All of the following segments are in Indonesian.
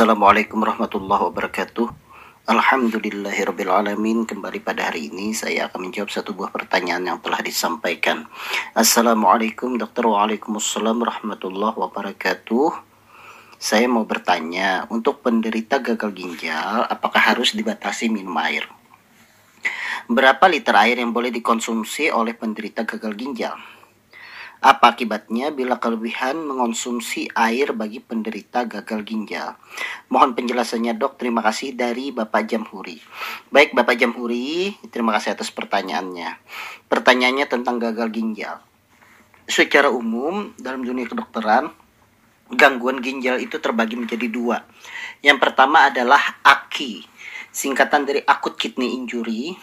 Assalamualaikum warahmatullahi wabarakatuh. Alhamdulillahirrabbilalamin Kembali pada hari ini saya akan menjawab satu buah pertanyaan yang telah disampaikan. Assalamualaikum dokter. Waalaikumsalam warahmatullahi wabarakatuh. Saya mau bertanya Untuk penderita gagal ginjal Apakah harus dibatasi minum air? Berapa liter air yang boleh dikonsumsi oleh penderita gagal ginjal? Apa akibatnya bila kelebihan mengonsumsi air bagi penderita gagal ginjal? Mohon penjelasannya dok, terima kasih dari Bapak Jamhuri. Baik Bapak Jamhuri, terima kasih atas pertanyaannya. Pertanyaannya tentang gagal ginjal. Secara umum dalam dunia kedokteran, gangguan ginjal itu terbagi menjadi dua. Yang pertama adalah AKI, singkatan dari akut kidney injury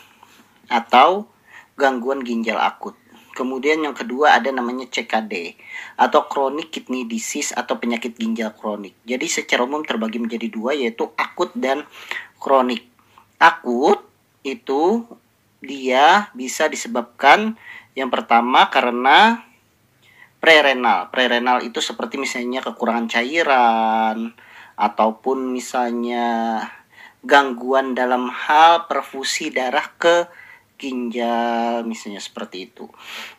atau gangguan ginjal akut. Kemudian yang kedua ada namanya CKD atau chronic kidney disease atau penyakit ginjal kronik. Jadi secara umum terbagi menjadi dua yaitu akut dan kronik. Akut itu dia bisa disebabkan yang pertama karena prerenal. Prerenal itu seperti misalnya kekurangan cairan ataupun misalnya gangguan dalam hal perfusi darah ke ginjal misalnya seperti itu.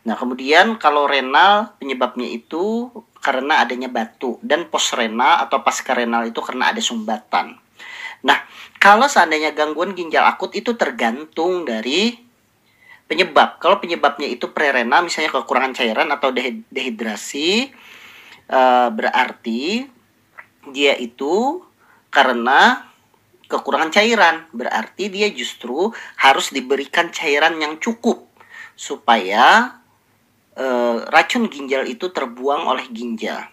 Nah, kemudian kalau renal penyebabnya itu karena adanya batu dan post renal atau pasca renal itu karena ada sumbatan. Nah, kalau seandainya gangguan ginjal akut itu tergantung dari penyebab. Kalau penyebabnya itu prerenal misalnya kekurangan cairan atau dehidrasi uh, berarti dia itu karena kekurangan cairan. Berarti dia justru harus diberikan cairan yang cukup supaya e, racun ginjal itu terbuang oleh ginjal.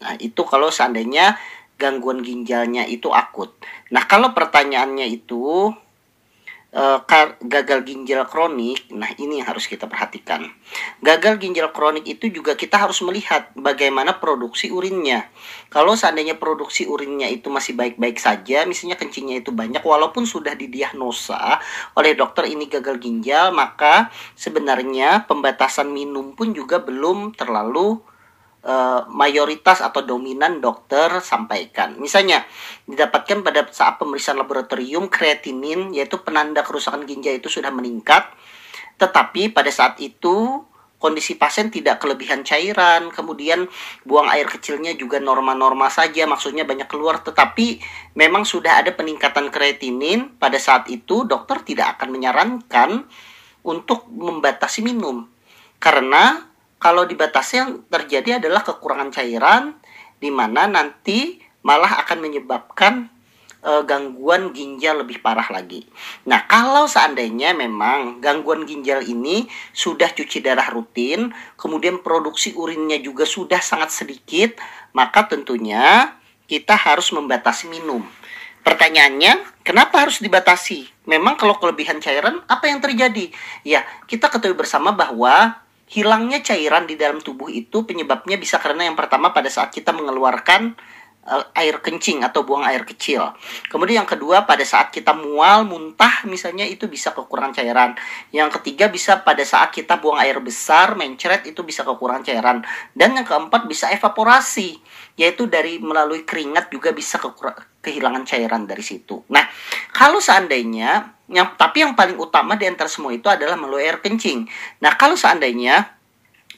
Nah, itu kalau seandainya gangguan ginjalnya itu akut. Nah, kalau pertanyaannya itu gagal ginjal kronik, nah ini yang harus kita perhatikan. Gagal ginjal kronik itu juga kita harus melihat bagaimana produksi urinnya. Kalau seandainya produksi urinnya itu masih baik-baik saja, misalnya kencingnya itu banyak, walaupun sudah didiagnosa oleh dokter ini gagal ginjal, maka sebenarnya pembatasan minum pun juga belum terlalu uh, mayoritas atau dominan dokter sampaikan. Misalnya, didapatkan pada saat pemeriksaan laboratorium kreatinin yaitu penanda kerusakan ginjal itu sudah meningkat, tetapi pada saat itu kondisi pasien tidak kelebihan cairan, kemudian buang air kecilnya juga norma-norma saja, maksudnya banyak keluar, tetapi memang sudah ada peningkatan kreatinin, pada saat itu dokter tidak akan menyarankan untuk membatasi minum. Karena kalau dibatasi yang terjadi adalah kekurangan cairan di mana nanti malah akan menyebabkan e, gangguan ginjal lebih parah lagi. Nah, kalau seandainya memang gangguan ginjal ini sudah cuci darah rutin, kemudian produksi urinnya juga sudah sangat sedikit, maka tentunya kita harus membatasi minum. Pertanyaannya, kenapa harus dibatasi? Memang kalau kelebihan cairan, apa yang terjadi? Ya, kita ketahui bersama bahwa hilangnya cairan di dalam tubuh itu penyebabnya bisa karena yang pertama pada saat kita mengeluarkan air kencing atau buang air kecil. Kemudian yang kedua pada saat kita mual, muntah misalnya itu bisa kekurangan cairan. Yang ketiga bisa pada saat kita buang air besar, mencret itu bisa kekurangan cairan. Dan yang keempat bisa evaporasi, yaitu dari melalui keringat juga bisa kehilangan cairan dari situ. Nah, kalau seandainya yang tapi yang paling utama di antara semua itu adalah melalui air kencing. Nah, kalau seandainya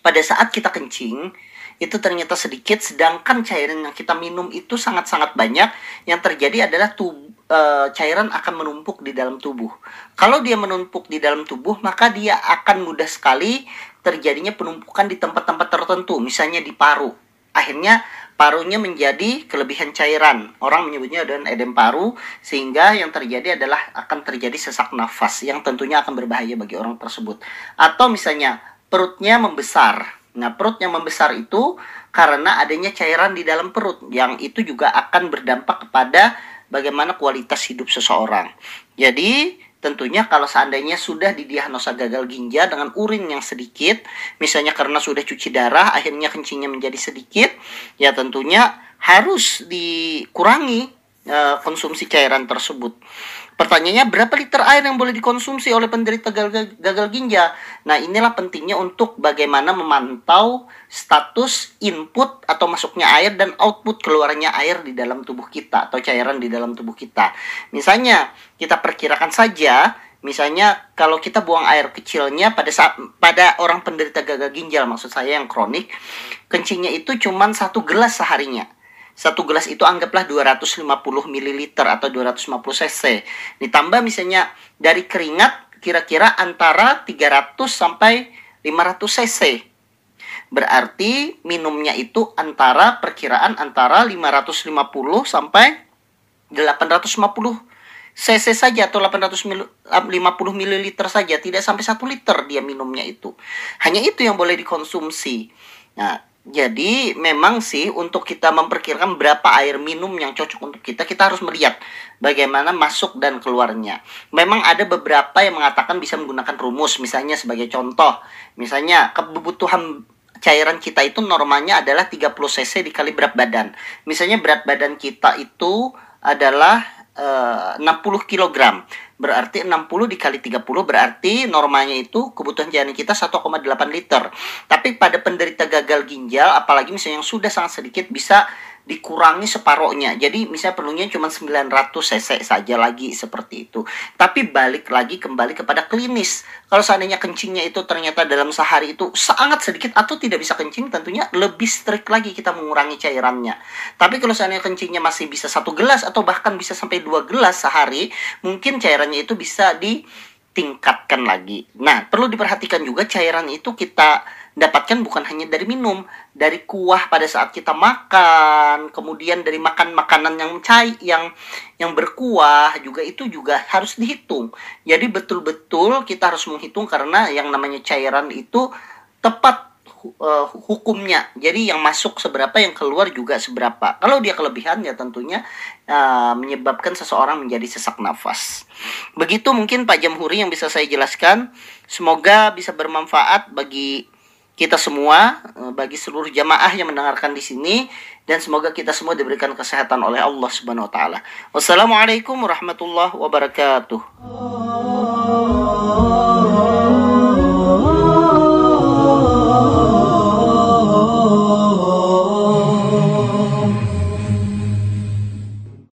pada saat kita kencing itu ternyata sedikit sedangkan cairan yang kita minum itu sangat-sangat banyak, yang terjadi adalah tubuh e, cairan akan menumpuk di dalam tubuh. Kalau dia menumpuk di dalam tubuh, maka dia akan mudah sekali terjadinya penumpukan di tempat-tempat tertentu, misalnya di paru. Akhirnya parunya menjadi kelebihan cairan. Orang menyebutnya dengan edem paru sehingga yang terjadi adalah akan terjadi sesak nafas yang tentunya akan berbahaya bagi orang tersebut. Atau misalnya perutnya membesar. Nah, perut yang membesar itu karena adanya cairan di dalam perut yang itu juga akan berdampak kepada bagaimana kualitas hidup seseorang. Jadi, Tentunya kalau seandainya sudah didiagnosa gagal ginjal dengan urin yang sedikit, misalnya karena sudah cuci darah, akhirnya kencingnya menjadi sedikit, ya tentunya harus dikurangi e, konsumsi cairan tersebut. Pertanyaannya berapa liter air yang boleh dikonsumsi oleh penderita gagal, gagal ginjal? Nah, inilah pentingnya untuk bagaimana memantau status input atau masuknya air dan output keluarnya air di dalam tubuh kita atau cairan di dalam tubuh kita. Misalnya, kita perkirakan saja Misalnya kalau kita buang air kecilnya pada saat pada orang penderita gagal ginjal maksud saya yang kronik, kencingnya itu cuma satu gelas seharinya. Satu gelas itu anggaplah 250 ml atau 250 cc. Ditambah misalnya dari keringat kira-kira antara 300 sampai 500 cc. Berarti minumnya itu antara perkiraan antara 550 sampai 850 cc saja atau 850 ml saja, tidak sampai 1 liter dia minumnya itu. Hanya itu yang boleh dikonsumsi. Nah, jadi memang sih untuk kita memperkirakan berapa air minum yang cocok untuk kita, kita harus melihat bagaimana masuk dan keluarnya. Memang ada beberapa yang mengatakan bisa menggunakan rumus, misalnya sebagai contoh, misalnya kebutuhan cairan kita itu normalnya adalah 30 cc dikali berat badan. Misalnya berat badan kita itu adalah uh, 60 kg. Berarti 60 dikali 30 berarti normanya itu kebutuhan janin kita 1,8 liter. Tapi pada penderita gagal ginjal apalagi misalnya yang sudah sangat sedikit bisa dikurangi separohnya. Jadi misalnya perlunya cuma 900 cc saja lagi seperti itu. Tapi balik lagi kembali kepada klinis. Kalau seandainya kencingnya itu ternyata dalam sehari itu sangat sedikit atau tidak bisa kencing, tentunya lebih strict lagi kita mengurangi cairannya. Tapi kalau seandainya kencingnya masih bisa satu gelas atau bahkan bisa sampai dua gelas sehari, mungkin cairannya itu bisa ditingkatkan lagi. Nah, perlu diperhatikan juga cairan itu kita dapatkan bukan hanya dari minum, dari kuah pada saat kita makan, kemudian dari makan makanan yang cair, yang yang berkuah juga itu juga harus dihitung. Jadi betul-betul kita harus menghitung karena yang namanya cairan itu tepat uh, hukumnya. Jadi yang masuk seberapa, yang keluar juga seberapa. Kalau dia kelebihan ya tentunya uh, menyebabkan seseorang menjadi sesak nafas. Begitu mungkin Pak Jamhuri yang bisa saya jelaskan. Semoga bisa bermanfaat bagi kita semua eh, bagi seluruh jamaah yang mendengarkan di sini dan semoga kita semua diberikan kesehatan oleh Allah Subhanahu wa taala. Wassalamualaikum warahmatullahi wabarakatuh.